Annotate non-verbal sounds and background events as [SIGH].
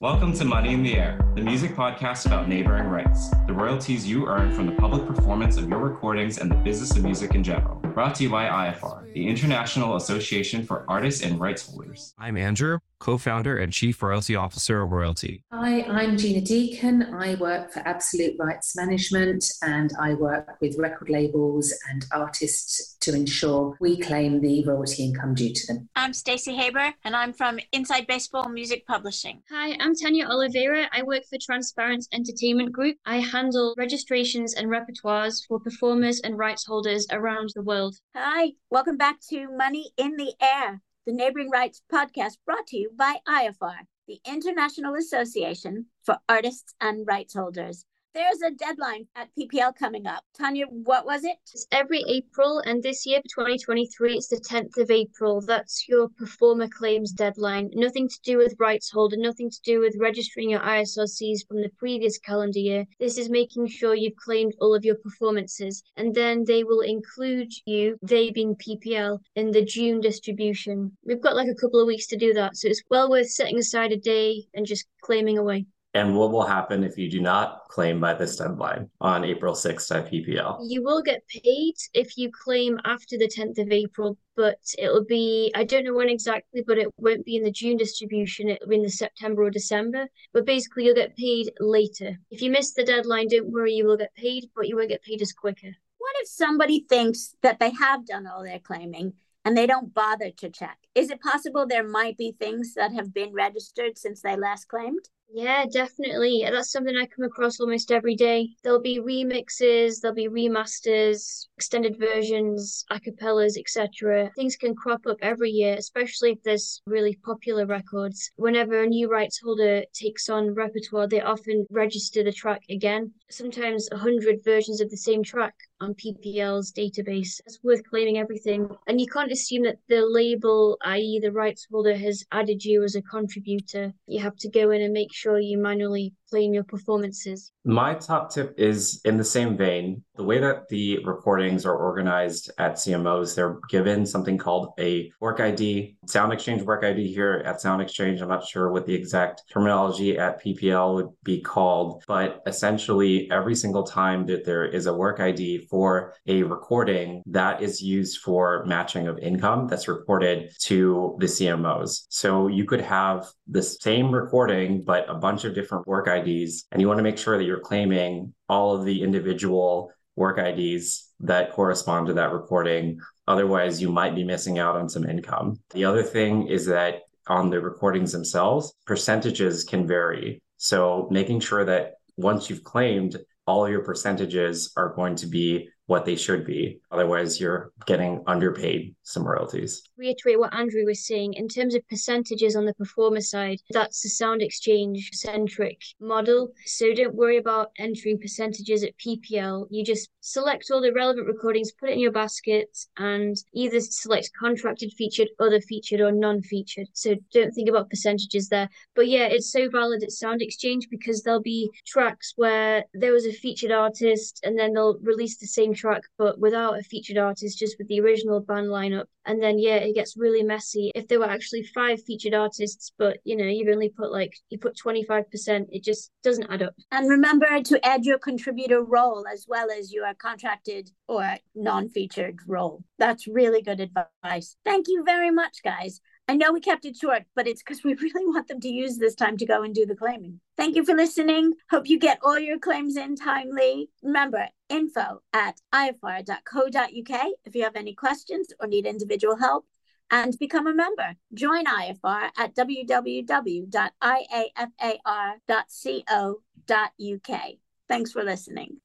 Welcome to Money in the Air, the music podcast about neighboring rights, the royalties you earn from the public performance of your recordings and the business of music in general. Brought to you by IFR, the International Association for Artists and Rights Holders. I'm Andrew, co founder and chief royalty officer of Royalty. Hi, I'm Gina Deacon. I work for Absolute Rights Management and I work with record labels and artists to ensure we claim the royalty income due to them. I'm Stacey Haber and I'm from Inside Baseball Music Publishing. Hi, I'm Tanya Oliveira. I work for Transparent Entertainment Group. I handle registrations and repertoires for performers and rights holders around the world. Hi, welcome back to Money in the Air, the Neighboring Rights podcast brought to you by IFR, the International Association for Artists and Rights Holders. There's a deadline at PPL coming up. Tanya, what was it? It's every April, and this year 2023, it's the 10th of April. That's your performer claims deadline. Nothing to do with rights holder, nothing to do with registering your ISRCs from the previous calendar year. This is making sure you've claimed all of your performances, and then they will include you, they being PPL, in the June distribution. We've got like a couple of weeks to do that, so it's well worth setting aside a day and just claiming away. And what will happen if you do not claim by this deadline on April 6th at PPL? You will get paid if you claim after the 10th of April, but it'll be, I don't know when exactly, but it won't be in the June distribution. It'll be in the September or December. But basically, you'll get paid later. If you miss the deadline, don't worry, you will get paid, but you won't get paid as quicker. What if somebody thinks that they have done all their claiming and they don't bother to check? Is it possible there might be things that have been registered since they last claimed? Yeah, definitely. That's something I come across almost every day. There'll be remixes, there'll be remasters, extended versions, acapellas, etc. Things can crop up every year, especially if there's really popular records. Whenever a new rights holder takes on repertoire, they often register the track again. Sometimes a hundred versions of the same track on PPL's database. It's worth claiming everything. And you can't assume that the label, i.e., the rights holder, has added you as a contributor. You have to go in and make sure you manually claim your performances. My top tip is in the same vein. The way that the recordings are organized at CMOs, they're given something called a work ID, Sound Exchange work ID here at Sound Exchange. I'm not sure what the exact terminology at PPL would be called, but essentially every single time that there is a work ID for a recording, that is used for matching of income that's reported to the CMOs. So you could have the same recording, but a bunch of different work IDs, and you want to make sure that you're claiming all of the individual work IDs that correspond to that recording. Otherwise, you might be missing out on some income. The other thing is that on the recordings themselves, percentages can vary. So making sure that once you've claimed, all your percentages are going to be what they should be. Otherwise, you're getting underpaid some royalties. Reiterate what Andrew was saying in terms of percentages on the performer side, that's a sound exchange centric model. So don't worry about entering percentages at PPL. You just select all the relevant recordings, put it in your basket, and either select contracted, featured, other featured, or non featured. So don't think about percentages there. But yeah, it's so valid at Sound Exchange because there'll be tracks where there was a featured artist and then they'll release the same track but without a featured artist, just with the original band lineup. And then yeah, it gets really messy. If there were actually five featured artists, but you know, you've only put like you put 25%, it just doesn't add up. And remember to add your contributor role as well as your contracted or non-featured role. That's really good advice. Thank you very much, guys. I know we kept it short, but it's because we [LAUGHS] really want them to use this time to go and do the claiming. Thank you for listening. Hope you get all your claims in timely. Remember, info at ifr.co.uk if you have any questions or need individual help and become a member. Join IFR at www.iafar.co.uk. Thanks for listening.